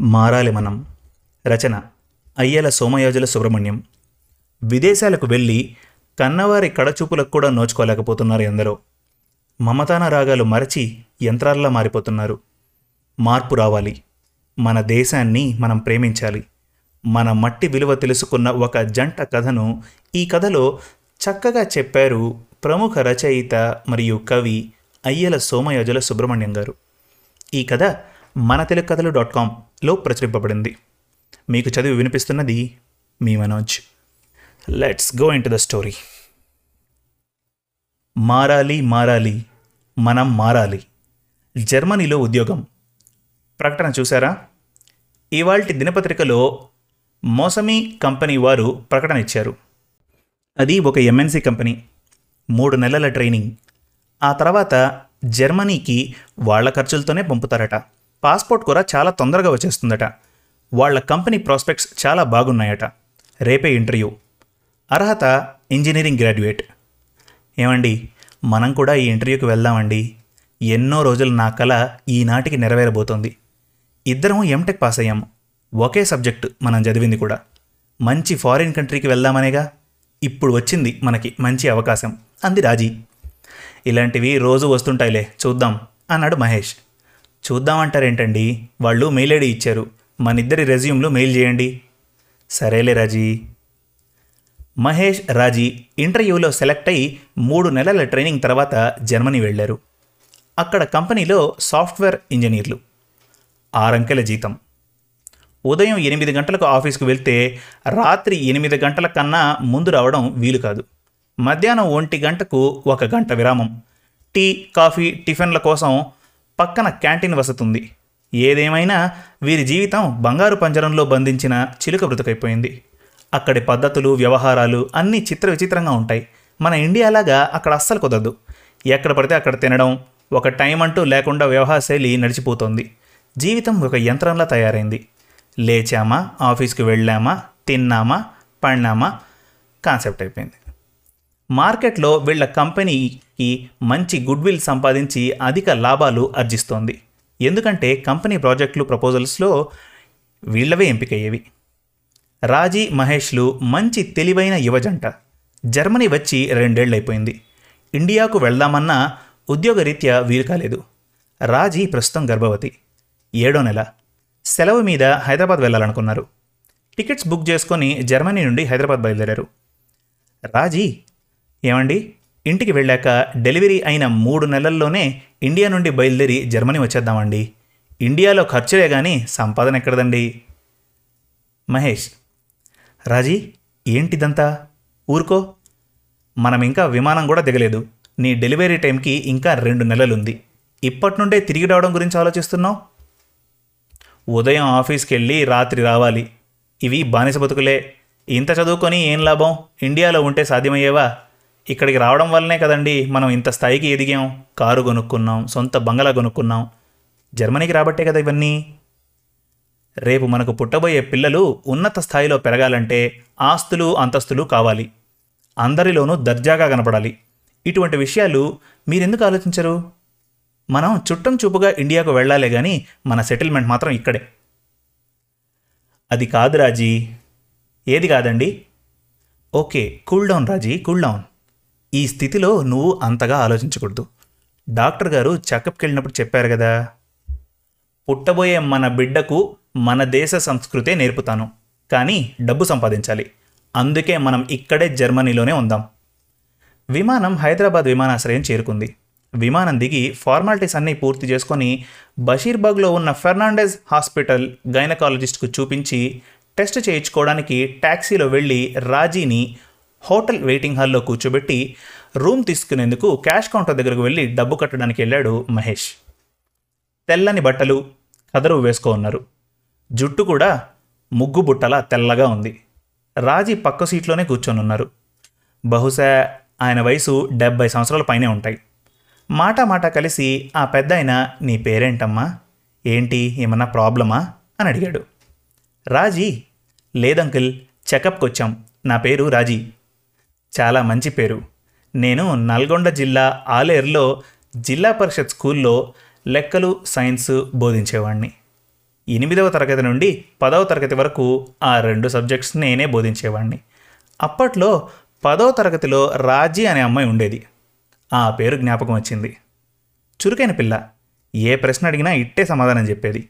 మారాలి మనం. రచన అయ్యల సోమయాజుల సుబ్రహ్మణ్యం. విదేశాలకు వెళ్ళి కన్నవారి కడచూపులకు కూడా నోచుకోలేకపోతున్నారు ఎందరో. మమతాన రాగాలు మరచి యంత్రాల్లా మారిపోతున్నారు. మార్పు రావాలి. మన దేశాన్ని మనం ప్రేమించాలి. మన మట్టి విలువ తెలుసుకున్న ఒక జంట కథను ఈ కథలో చక్కగా చెప్పారు ప్రముఖ రచయిత మరియు కవి అయ్యల సోమయాజుల సుబ్రహ్మణ్యం గారు. ఈ కథ మన తెలుగు కథలు డాట్ కామ్లో ప్రచురింపబడింది. మీకు చదివి వినిపిస్తున్నది మీ Manoj. Let's go into the story మారాలి మారాలి మనం మారాలి. జర్మనీలో ఉద్యోగం. ప్రకటన చూసారా ఇవాల్టి దినపత్రికలో మోసమి కంపెనీ వారు ప్రకటన ఇచ్చారు. అది ఒక ఎంఎన్సీ కంపెనీ. మూడు నెలల ట్రైనింగ్. ఆ తర్వాత జర్మనీకి వాళ్ళ ఖర్చులతోనే పంపుతారట. పాస్పోర్ట్ కూడా చాలా తొందరగా వచ్చేస్తుందట. వాళ్ళ కంపెనీ ప్రాస్పెక్ట్స్ చాలా బాగున్నాయట. రేపే ఇంటర్వ్యూ. అర్హత ఇంజనీరింగ్ గ్రాడ్యుయేట్. ఏమండి మనం కూడా ఈ ఇంటర్వ్యూకి వెళ్దామండి. ఎన్నో రోజులు నా కళ ఈనాటికి నెరవేరబోతోంది. ఇద్దరం ఎంటెక్ పాస్ అయ్యాము ఒకే సబ్జెక్ట్ మనం చదివింది కూడా. మంచి ఫారిన్ కంట్రీకి వెళ్దామనేగా? ఇప్పుడు వచ్చింది మనకి మంచి అవకాశం. అంది రాజీ. ఇలాంటివి రోజు వస్తుంటాయిలే చూద్దాం అన్నాడు మహేష్. చూద్దామంటారేంటండి? వాళ్ళు మెయిల్ ఐడి ఇచ్చారు. మనిద్దరి రెజ్యూమ్లు మెయిల్ చేయండి. సరేలే రాజీ. మహేష్ రాజీ ఇంటర్వ్యూలో సెలెక్ట్ అయి మూడు నెలల ట్రైనింగ్ తర్వాత జర్మనీ వెళ్ళారు. అక్కడ కంపెనీలో సాఫ్ట్వేర్ ఇంజనీర్లు. ఆరంకెల జీతం. ఉదయం ఎనిమిది గంటలకు ఆఫీస్కి వెళ్తే రాత్రి ఎనిమిది గంటల కన్నా ముందు రావడం వీలు కాదు. మధ్యాహ్నం ఒంటి గంటకు ఒక గంట విరామం. టీ కాఫీ టిఫిన్ల కోసం పక్కన క్యాంటీన్ వసతుంది. ఏదేమైనా వీరి జీవితం బంగారు పంజరంలో బంధించిన చిలుక బ్రతుకైపోయింది అక్కడి పద్ధతులు వ్యవహారాలు అన్నీ చిత్ర విచిత్రంగా ఉంటాయి. మన ఇండియాలాగా అక్కడ అస్సలు కుదరదు. ఎక్కడ పడితే అక్కడ తినడం ఒక టైం అంటూ లేకుండా వ్యవహార శైలి నడిచిపోతోంది. జీవితం ఒక యంత్రంలా తయారైంది. లేచామా? ఆఫీస్కి వెళ్ళామా? తిన్నామా? పడినామా కాన్సెప్ట్ అయిపోయింది. మార్కెట్లో వీళ్ళ కంపెనీకి మంచి గుడ్విల్ సంపాదించి అధిక లాభాలు ఆర్జిస్తోంది. ఎందుకంటే కంపెనీ ప్రాజెక్టులు ప్రపోజల్స్లో వీళ్ళవే ఎంపికయ్యేవి. రాజీ మహేష్లు మంచి తెలివైన యువజంట. జర్మనీ వచ్చి రెండేళ్ళైపోయింది. ఇండియాకు వెళ్దామన్నా ఉద్యోగరీత్యా వీలు కాలేదు. రాజీ ప్రస్తుతం గర్భవతి. ఏడో నెల. సెలవు మీద హైదరాబాద్ వెళ్ళాలనుకున్నారు. టికెట్స్ బుక్ చేసుకొని జర్మనీ నుండి హైదరాబాద్ బయలుదేరారు. రాజీ ఏమండి? ఇంటికి వెళ్ళాక డెలివరీ అయిన మూడు నెలల్లోనే ఇండియా నుండి బయలుదేరి జర్మనీ వచ్చేద్దామండి. ఇండియాలో ఖర్చులే కానీ సంపాదన ఎక్కడదండి? మహేష్ రాజీ ఏంటిదంతా? ఊరుకో. మనం ఇంకా విమానం కూడా దిగలేదు. నీ డెలివరీ టైంకి ఇంకా రెండు నెలలుంది. ఇప్పటి నుండే తిరిగి రావడం గురించి ఆలోచిస్తున్నావు? ఉదయం ఆఫీస్కి వెళ్ళి రాత్రి రావాలి. ఇవి బానిస బతుకులే. ఇంత చదువుకొని ఏం లాభం? ఇండియాలో ఉంటే సాధ్యమయ్యేవా? ఇక్కడికి రావడం వల్లనే కదండి మనం ఇంత స్థాయికి ఎదిగాం కారు కొనుక్కున్నాం సొంత బంగళా కొనుక్కున్నాం. జర్మనీకి రాబట్టే కదా ఇవన్నీ. రేపు మనకు పుట్టబోయే పిల్లలు ఉన్నత స్థాయిలో పెరగాలంటే ఆస్తులు అంతస్తులు కావాలి. అందరిలోనూ దర్జాగా కనపడాలి. ఇటువంటి విషయాలు మీరెందుకు ఆలోచించరు? మనం చుట్టం చూపుగా ఇండియాకు వెళ్ళాలే కానీ మన సెటిల్మెంట్ మాత్రం ఇక్కడే. అది కాదు రాజీ. ఏది కాదండి? Okay cool down Raji cool down. ఈ స్థితిలో నువ్వు అంతగా ఆలోచించకూడదు. డాక్టర్ గారు చెకప్కి వెళ్ళినప్పుడు చెప్పారు కదా పుట్టబోయే మన బిడ్డకు మన దేశ సంస్కృతే నేర్పుతాను కానీ డబ్బు సంపాదించాలి. అందుకే మనం ఇక్కడే జర్మనీలోనే ఉందాం. విమానం హైదరాబాద్ విమానాశ్రయం చేరుకుంది. విమానం దిగి ఫార్మాలిటీస్ అన్నీ పూర్తి చేసుకొని బషీర్బాగ్లో ఉన్న ఫెర్నాండెజ్ హాస్పిటల్ గైనకాలజిస్ట్కు చూపించి టెస్ట్ చేయించుకోవడానికి ట్యాక్సీలో వెళ్ళి రాజీని హోటల్ వెయిటింగ్ హాల్లో కూర్చోబెట్టి రూమ్ తీసుకునేందుకు క్యాష్ కౌంటర్ దగ్గరకు వెళ్ళి డబ్బు కట్టడానికి వెళ్ళాడు మహేష్. తెల్లని బట్టలు కదరు వేసుకో ఉన్నారు జుట్టు కూడా ముగ్గు బుట్టలా తెల్లగా ఉంది. రాజీ పక్క సీట్లోనే కూర్చొని ఉన్నారు. బహుశా ఆయన వయసు డెబ్బై సంవత్సరాల పైనే ఉంటాయి. మాట మాట కలిసి ఆ పెద్ద ఆయన నీ పేరేంటమ్మా? ఏంటి? ఏమన్నా ప్రాబ్లమా? అని అడిగాడు. రాజీ లేదంకిల్ చెకప్కి వచ్చాం నా పేరు రాజీ. చాలా మంచి పేరు. నేను నల్గొండ జిల్లా ఆలేరులో జిల్లా పరిషత్ స్కూల్లో లెక్కలు సైన్స్ బోధించేవాడిని ఎనిమిదవ తరగతి నుండి పదవ తరగతి వరకు ఆ రెండు సబ్జెక్ట్స్ నేనే బోధించేవాడిని అప్పట్లో పదవ తరగతిలో రాజీ అనే అమ్మాయి ఉండేది. ఆ పేరు జ్ఞాపకం వచ్చింది. చురుకైన పిల్ల. ఏ ప్రశ్న అడిగినా ఇట్టే సమాధానం చెప్పేది.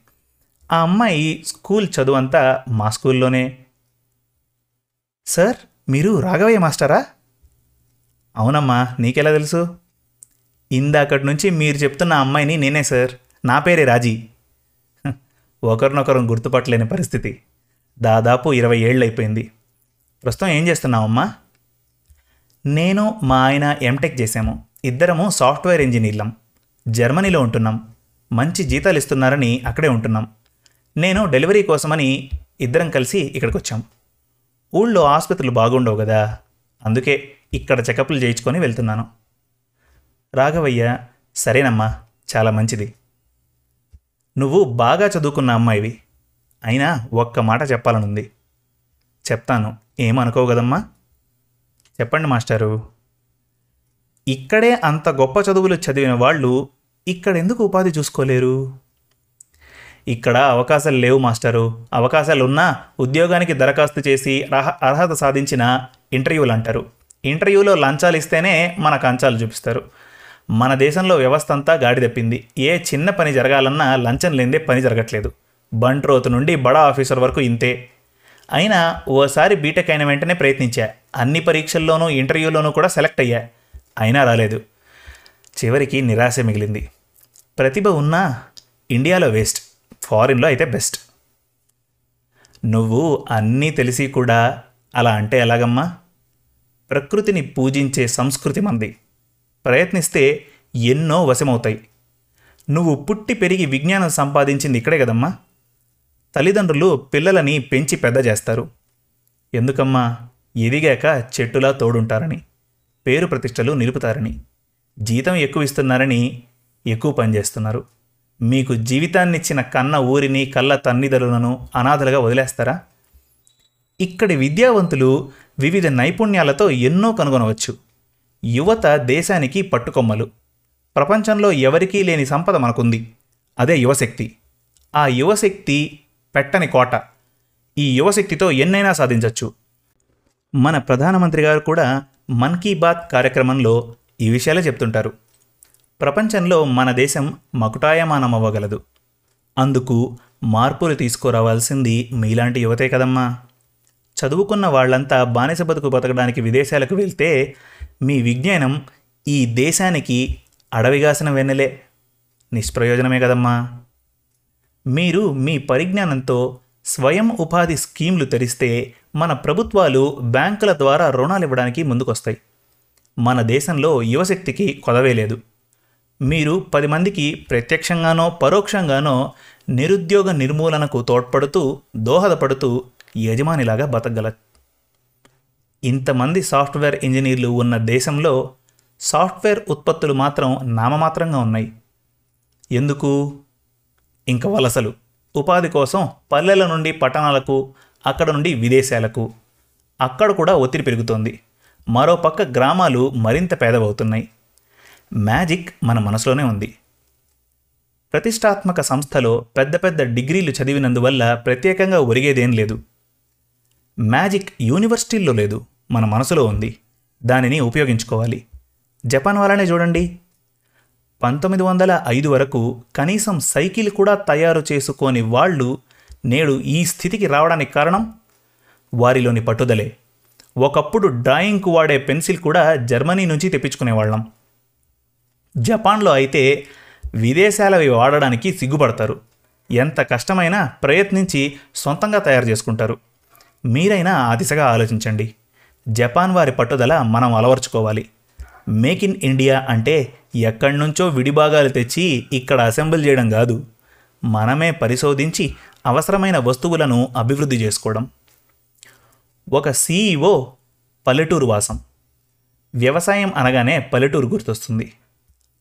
ఆ అమ్మాయి స్కూల్ చదువంతా మా స్కూల్లోనే. సార్ మీరు రాఘవయ్య మాస్టరా? అవునమ్మా నీకెలా తెలుసు? ఇందాకటి నుంచి మీరు చెప్తున్న అమ్మాయిని నేనే సార్. నా పేరే రాజీ. హ, ఒకరినొకరం గుర్తుపట్టలేని పరిస్థితి. దాదాపు ఇరవై ఏళ్ళు అయిపోయింది ప్రస్తుతం ఏం చేస్తున్నావమ్మా? నేను మా ఆయన ఎంటెక్ చేశాము. ఇద్దరము సాఫ్ట్వేర్ ఇంజనీర్లం. జర్మనీలో ఉంటున్నాం. మంచి జీతాలు ఇస్తున్నారని అక్కడే ఉంటున్నాం. నేను డెలివరీ కోసమని ఇద్దరం కలిసి ఇక్కడికి వచ్చాం ఊళ్ళో ఆసుపత్రులు బాగుండవు కదా. అందుకే ఇక్కడ చెకప్లు చేయించుకొని వెళ్తున్నాను. రాఘవయ్య సరేనమ్మా చాలా మంచిది. నువ్వు బాగా చదువుకున్న అమ్మాయివి. అయినా ఒక్క మాట చెప్పాలనుంది. చెప్తాను ఏమనుకోవు కదమ్మా? చెప్పండి మాస్టారు. ఇక్కడే అంత గొప్ప చదువులు చదివిన వాళ్ళు ఇక్కడ ఎందుకు ఉపాధి చూసుకోలేరు? ఇక్కడ అవకాశాలు లేవు మాస్టరు. అవకాశాలు ఉన్నా ఉద్యోగానికి దరఖాస్తు చేసి రహ అర్హత సాధించిన ఇంటర్వ్యూలు అంటారు ఇంటర్వ్యూలో లంచాలు ఇస్తేనే మన కంచాలు చూపిస్తారు. మన దేశంలో వ్యవస్థ అంతా గాడి తప్పింది. ఏ చిన్న పని జరగాలన్నా లంచం లేదే పని జరగట్లేదు. బంట్రోత్ నుండి బడా ఆఫీసర్ వరకు ఇంతే. అయినా ఓసారి బీటెక్ అయిన వెంటనే ప్రయత్నించా. అన్ని పరీక్షల్లోనూ ఇంటర్వ్యూలోనూ కూడా సెలెక్ట్ అయ్యా. అయినా రాలేదు. చివరికి నిరాశ మిగిలింది. ప్రతిభ ఉన్నా ఇండియాలో వేస్ట్. ఫారిన్లో అయితే బెస్ట్. నువ్వు అన్నీ తెలిసి కూడా అలా అంటే ఎలాగమ్మా? ప్రకృతిని పూజించే సంస్కృతి మంది. ప్రయత్నిస్తే ఎన్నో వశమవుతాయి. నువ్వు పుట్టి పెరిగి విజ్ఞానం సంపాదించింది ఇక్కడే కదమ్మా? తల్లిదండ్రులు పిల్లలని పెంచి పెద్ద చేస్తారు. ఎందుకమ్మా? ఎదిగాక చెట్టులా తోడుంటారని పేరు ప్రతిష్టలు నిలుపుతారని జీతం ఎక్కువ ఇస్తున్నారని ఎక్కువ పని చేస్తున్నారు. మీకు జీవితాన్నిచ్చిన కన్న ఊరిని కళ్ళ తన్నిదలులను అనాథలుగా వదిలేస్తారా? ఇక్కడి విద్యావంతులు వివిధ నైపుణ్యాలతో ఎన్నో కనుగొనవచ్చు. యువత దేశానికి పట్టుకొమ్మలు. ప్రపంచంలో ఎవరికీ లేని సంపద మనకుంది. అదే యువశక్తి. ఆ యువశక్తి పెట్టని కోట. ఈ యువశక్తితో ఎన్నైనా సాధించవచ్చు మన ప్రధానమంత్రి గారు కూడా మన్ కీ బాత్ కార్యక్రమంలో ఈ విషయాలే చెప్తుంటారు. ప్రపంచంలో మన దేశం మకుటాయమానమవ్వగలదు. అందుకు మార్పులు తీసుకురావాల్సింది మీలాంటి యువతే కదమ్మా. చదువుకున్న వాళ్ళంతా బానిస బతుకు బతకడానికి విదేశాలకు వెళ్తే మీ విజ్ఞానం ఈ దేశానికి అడవిగాసిన వెన్నెలే. నిష్ప్రయోజనమే కదమ్మా. మీరు మీ పరిజ్ఞానంతో స్వయం ఉపాధి స్కీమ్లు తెరిస్తే మన ప్రభుత్వాలు బ్యాంకుల ద్వారా రుణాలు ఇవ్వడానికి ముందుకొస్తాయి. మన దేశంలో యువశక్తికి కొదవేలేదు లేదు. మీరు పది మందికి ప్రత్యక్షంగానో పరోక్షంగానో నిరుద్యోగ నిర్మూలనకు తోడ్పడుతూ దోహదపడుతూ యజమానిలాగా బతకగల. ఇంతమంది సాఫ్ట్వేర్ ఇంజనీర్లు ఉన్న దేశంలో సాఫ్ట్వేర్ ఉత్పత్తులు మాత్రం నామమాత్రంగా ఉన్నాయి. ఎందుకు? ఇంక వలసలు. ఉపాధి కోసం పల్లెల నుండి పట్టణాలకు అక్కడ నుండి విదేశాలకు. అక్కడ కూడా ఒత్తిడి పెరుగుతోంది. మరోపక్క గ్రామాలు మరింత పేదవవుతున్నాయి. మ్యాజిక్ మన మనసులోనే ఉంది. ప్రతిష్టాత్మక సంస్థలో పెద్ద పెద్ద డిగ్రీలు చదివినందువల్ల ప్రత్యేకంగా ఒరిగేదేం లేదు. మ్యాజిక్ యూనివర్సిటీల్లో లేదు మన మనసులో ఉంది. దానిని ఉపయోగించుకోవాలి. జపాన్ వాళ్ళనే చూడండి. పంతొమ్మిది వందల ఐదు వరకు కనీసం సైకిల్ కూడా తయారు చేసుకోని వాళ్ళు నేడు ఈ స్థితికి రావడానికి కారణం? వారిలోని పట్టుదలే. ఒకప్పుడు డ్రాయింగ్కు వాడే పెన్సిల్ కూడా జర్మనీ నుంచి తెప్పించుకునేవాళ్ళం. జపాన్లో అయితే విదేశాలవి వాడడానికి సిగ్గుపడతారు. ఎంత కష్టమైనా ప్రయత్నించి సొంతంగా తయారు చేసుకుంటారు. మీరైనా ఆ దిశగా ఆలోచించండి. జపాన్ వారి పట్టుదల మనం అలవర్చుకోవాలి. మేక్ ఇన్ ఇండియా అంటే ఎక్కడి నుంచో విడిభాగాలు తెచ్చి ఇక్కడ అసెంబుల్ చేయడం కాదు. మనమే పరిశోధించి అవసరమైన వస్తువులను అభివృద్ధి చేసుకోవడం. ఒక సీఈఓ పల్లెటూరు వాసం. వ్యవసాయం అనగానే పల్లెటూరు గుర్తొస్తుంది.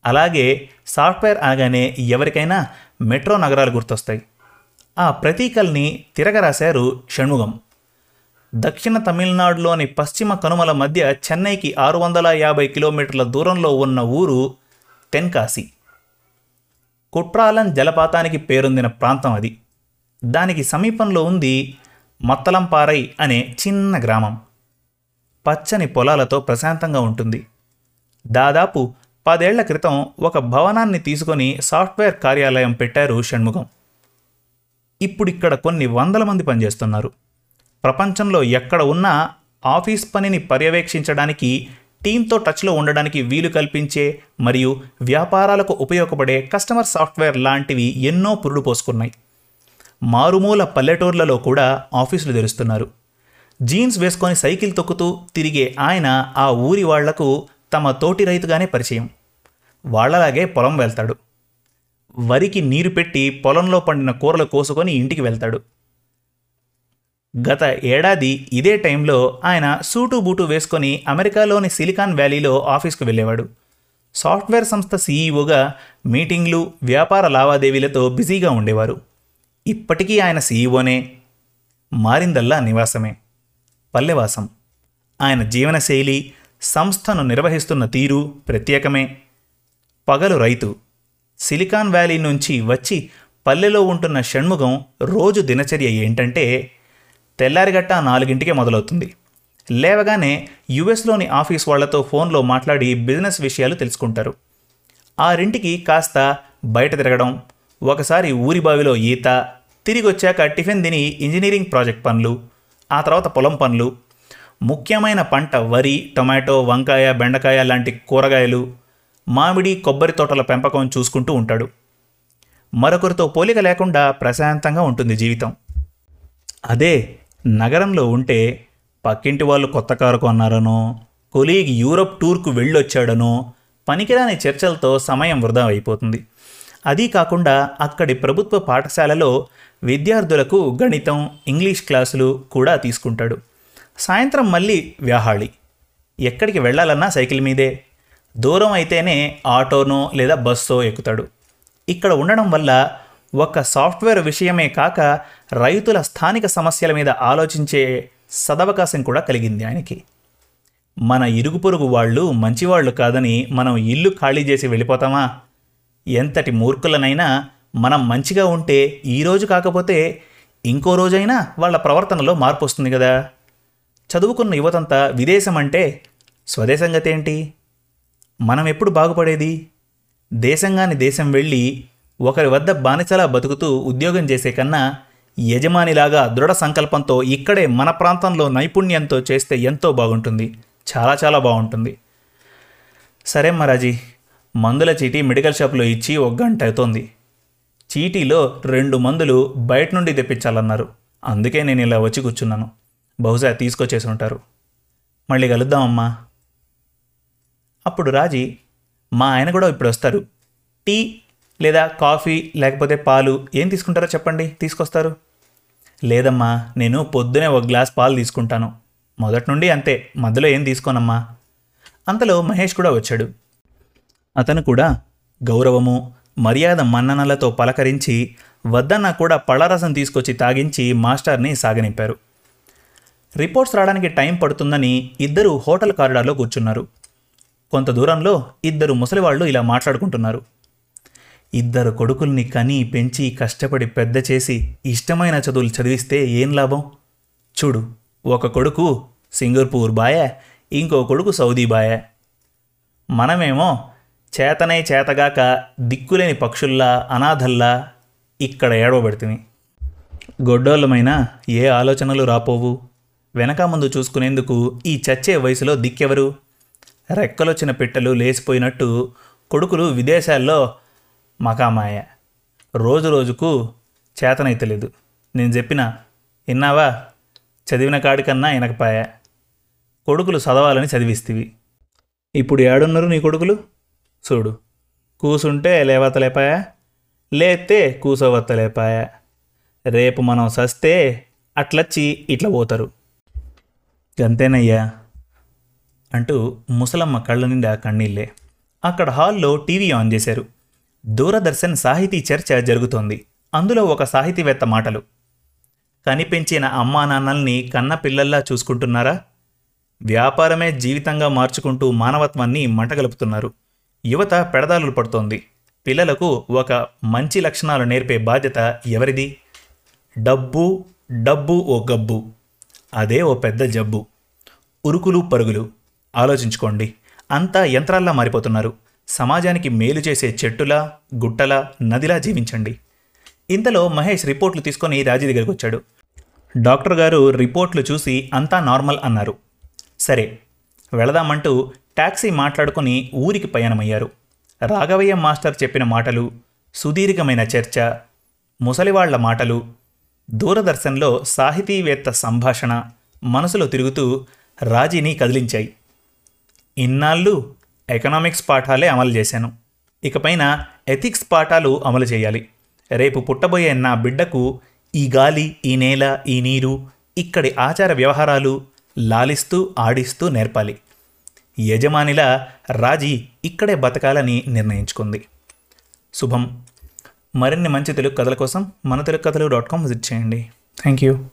అలాగే సాఫ్ట్వేర్ అనగానే ఎవరికైనా మెట్రో నగరాలు గుర్తొస్తాయి. ఆ ప్రతీకల్ని తిరగరాశారు షణ్ముగం దక్షిణ తమిళనాడులోని పశ్చిమ కనుమల మధ్య చెన్నైకి ఆరు వందల యాభై కిలోమీటర్ల దూరంలో ఉన్న ఊరు తెన్కాసి కుట్రాలం జలపాతానికి పేరొందిన ప్రాంతం అది. దానికి సమీపంలో ఉంది మత్తలంపారై అనే చిన్న గ్రామం. పచ్చని పొలాలతో ప్రశాంతంగా ఉంటుంది. దాదాపు పదేళ్ళ క్రితం ఒక భవనాన్ని తీసుకొని సాఫ్ట్వేర్ కార్యాలయం పెట్టారు షణ్ముఖం. ఇప్పుడిక్కడ కొన్ని వందల మంది పనిచేస్తున్నారు. ప్రపంచంలో ఎక్కడ ఉన్నా ఆఫీస్ పనిని పర్యవేక్షించడానికి టీంతో టచ్లో ఉండడానికి వీలు కల్పించే మరియు వ్యాపారాలకు ఉపయోగపడే కస్టమర్ సాఫ్ట్వేర్ లాంటివి ఎన్నో పురుడు పోసుకున్నాయి. మారుమూల పల్లెటూర్లలో కూడా ఆఫీసులు తెరుస్తున్నారు. జీన్స్ వేసుకొని సైకిల్ తొక్కుతూ తిరిగే ఆయన ఆ ఊరి వాళ్ళకు తమ తోటి రైతుగానే పరిచయం. వాళ్ళలాగే పొలం వెళ్తాడు. వరికి నీరు పెట్టి పొలంలో పండిన కూరలు కోసుకొని ఇంటికి వెళ్తాడు. గత ఏడాది ఇదే టైంలో ఆయన సూటు బూటు వేసుకొని అమెరికాలోని సిలికాన్ వ్యాలీలో ఆఫీస్కు వెళ్ళేవాడు. సాఫ్ట్వేర్ సంస్థ సీఈఓగా మీటింగ్లు వ్యాపార లావాదేవీలతో బిజీగా ఉండేవారు. ఇప్పటికీ ఆయన సీఈఓనే. మారిందల్లా నివాసమే. పల్లెవాసం. ఆయన జీవనశైలి సంస్థను నిర్వహిస్తున్న తీరు ప్రత్యేకమే. పగలు రైతు. సిలికాన్ వ్యాలీ నుంచి వచ్చి పల్లెలో ఉంటున్న షణ్ముఖం రోజు దినచర్య ఏంటంటే తెల్లారిగట్ట నాలుగింటికే మొదలవుతుంది. లేవగానే యుఎస్లోని ఆఫీస్ వాళ్ళతో ఫోన్లో మాట్లాడి బిజినెస్ విషయాలు తెలుసుకుంటారు. ఆరింటికి కాస్త బయట తిరగడం ఒకసారి ఊరి బావిలో ఈత తిరిగి వచ్చాక టిఫిన్ తిని ఇంజనీరింగ్ ప్రాజెక్ట్ పనులు ఆ తర్వాత పొలం పనులు ముఖ్యమైన పంట వరి టొమాటో వంకాయ బెండకాయ లాంటి కూరగాయలు మామిడి కొబ్బరి తోటల పెంపకం చూసుకుంటూ ఉంటాడు. మరొకరితో పోలిక లేకుండా ప్రశాంతంగా ఉంటుంది జీవితం. అదే నగరంలో ఉంటే పక్కింటి వాళ్ళు కొత్త కారు కొన్నారనో కొలీగ్ యూరప్ టూర్కు వెళ్ళొచ్చాడనో పనికిరాని చర్చలతో సమయం వృధా అయిపోతుంది. అదీ కాకుండా అక్కడి ప్రభుత్వ పాఠశాలలో విద్యార్థులకు గణితం ఇంగ్లీష్ క్లాసులు కూడా తీసుకుంటాడు. సాయంత్రం మళ్ళీ వ్యాహాళి. ఎక్కడికి వెళ్ళాలన్నా సైకిల్ మీదే. దూరం అయితేనే ఆటోనో లేదా బస్సో ఎక్కుతాడు. ఇక్కడ ఉండడం వల్ల ఒక సాఫ్ట్వేర్ విషయమే కాక రైతుల స్థానిక సమస్యల మీద ఆలోచించే సదవకాశం కూడా కలిగింది ఆయనకి. మన ఇరుగు పొరుగు వాళ్ళు మంచివాళ్ళు కాదని మనం ఇల్లు ఖాళీ చేసి వెళ్ళిపోతామా? ఎంతటి మూర్ఖులనైనా మనం మంచిగా ఉంటే ఈ రోజు కాకపోతే ఇంకో రోజైనా వాళ్ళ ప్రవర్తనలో మార్పు వస్తుంది కదా. చదువుకున్న యువతంతా విదేశం అంటే స్వదేశం గతేంటి? ఏంటి మనం ఎప్పుడు బాగుపడేది? దేశంగాని దేశం వెళ్ళి ఒకరి వద్ద బానిసలా బతుకుతూ ఉద్యోగం చేసే కన్నా యజమానిలాగా దృఢ సంకల్పంతో ఇక్కడే మన ప్రాంతంలో నైపుణ్యంతో చేస్తే ఎంతో బాగుంటుంది. చాలా చాలా బాగుంటుంది. సరే మహారాజీ మందుల చీటీ మెడికల్ షాప్లో ఇచ్చి ఒక గంట అవుతోంది. చీటీలో రెండు మందులు బయట నుండి తెప్పించాలన్నారు. అందుకే నేను ఇలా వచ్చి కూర్చున్నాను. బహుశా తీసుకొచ్చేసి ఉంటారు. మళ్ళీ కలుద్దామమ్మా. అప్పుడు రాజీ మా ఆయన కూడా ఇప్పుడు వస్తారు. టీ లేదా కాఫీ లేకపోతే పాలు ఏం తీసుకుంటారో చెప్పండి తీసుకొస్తారు. లేదమ్మా నేను పొద్దునే ఒక గ్లాస్ పాలు తీసుకుంటాను. మొదటి నుండి అంతే మధ్యలో ఏం తీసుకోనమ్మా. అంతలో మహేష్ కూడా వచ్చాడు. అతను కూడా గౌరవము మర్యాద మన్ననలతో పలకరించి వద్దన్న కూడా పళ్ళరసం తీసుకొచ్చి తాగించి మాస్టర్ని సాగనింపారు. రిపోర్ట్స్ రావడానికి టైం పడుతుందని ఇద్దరు హోటల్ కారిడార్లో కూర్చున్నారు. కొంత దూరంలో ఇద్దరు ముసలివాళ్ళు ఇలా మాట్లాడుకుంటున్నారు. ఇద్దరు కొడుకుల్ని కని పెంచి కష్టపడి పెద్ద చేసి ఇష్టమైన చదువులు చదివిస్తే ఏం లాభం? చూడు ఒక కొడుకు సింగపూర్ బాయ ఇంకో కొడుకు సౌదీ బాయ. మనమేమో చేతనే చేతగాక దిక్కులేని పక్షుల్లా అనాథల్లా ఇక్కడ ఏడవబెడుతుంది గొడ్డోళ్ళమైనా ఏ ఆలోచనలు రాపోవు? వెనక ముందు చూసుకునేందుకు ఈ చచ్చే వయసులో దిక్కెవరు? రెక్కలొచ్చిన పిట్టలు లేచిపోయినట్టు కొడుకులు విదేశాల్లో మకామాయ. రోజు రోజుకు చేతనైతలేదు. నేను చెప్పిన విన్నావా? చదివిన కాడికన్నా వెనకపాయ కొడుకులు చదవాలని చదివిస్తివి. ఇప్పుడు ఏడున్నారు నీ కొడుకులు? చూడు కూసుంటే లేవతలేపాయా లేతే కూసోవత్తలేపాయా రేపు మనం సస్తే అట్లచ్చి ఇట్లా పోతారు. అంతేనయ్యా అంటూ ముసలమ్మ కళ్ళ నిండా కన్నీళ్ళే. అక్కడ హాల్లో టీవీ ఆన్ చేశారు. దూరదర్శన్ సాహితీ చర్చ జరుగుతోంది. అందులో ఒక సాహితీవేత్త మాటలు. కనిపించిన అమ్మా నాన్నల్ని కన్న పిల్లల్లా చూసుకుంటున్నారా? వ్యాపారమే జీవితంగా మార్చుకుంటూ మానవత్వాన్ని మంటగలుపుతున్నారు. యువత పెడదాలు పడుతోంది. పిల్లలకు ఒక మంచి లక్షణాలు నేర్పే బాధ్యత ఎవరిది? డబ్బు డబ్బు ఓ గబ్బు. అదే ఓ పెద్ద జబ్బు. ఉరుకులు పరుగులు. ఆలోచించుకోండి. అంతా యంత్రాల్లా మారిపోతున్నారు. సమాజానికి మేలు చేసే చెట్టులా గుట్టలా నదిలా జీవించండి. ఇంతలో మహేష్ రిపోర్ట్లు తీసుకొని రాజీ దగ్గరికి వచ్చాడు డాక్టర్ గారు రిపోర్ట్లు చూసి అంతా నార్మల్ అన్నారు. సరే వెళదామంటూ ట్యాక్సీ మాట్లాడుకొని ఊరికి పయనమయ్యారు. రాఘవయ్య మాస్టర్ చెప్పిన మాటలు సుదీర్ఘమైన చర్చ ముసలివాళ్ళ మాటలు దూరదర్శన్లో సాహితీవేత్త సంభాషణ మనసులో తిరుగుతూ రాజీని కదిలించాయి. ఇన్నాళ్ళు ఎకనామిక్స్ పాఠాలే అమలు చేశాను. ఇకపైన ఎథిక్స్ పాఠాలు అమలు చేయాలి. రేపు పుట్టబోయే నా బిడ్డకు ఈ గాలి ఈ నేల ఈ నీరు ఇక్కడి ఆచార వ్యవహారాలు లాలిస్తూ ఆడిస్తూ నేర్పాలి. యజమానిలా రాజీ ఇక్కడే బతకాలని నిర్ణయించుకుంది. శుభం. మరిన్ని మంచి తెలుగు కథల కోసం మన తెలుగు కథలు డాట్ కామ్ విజిట్ చేయండి. Thank you.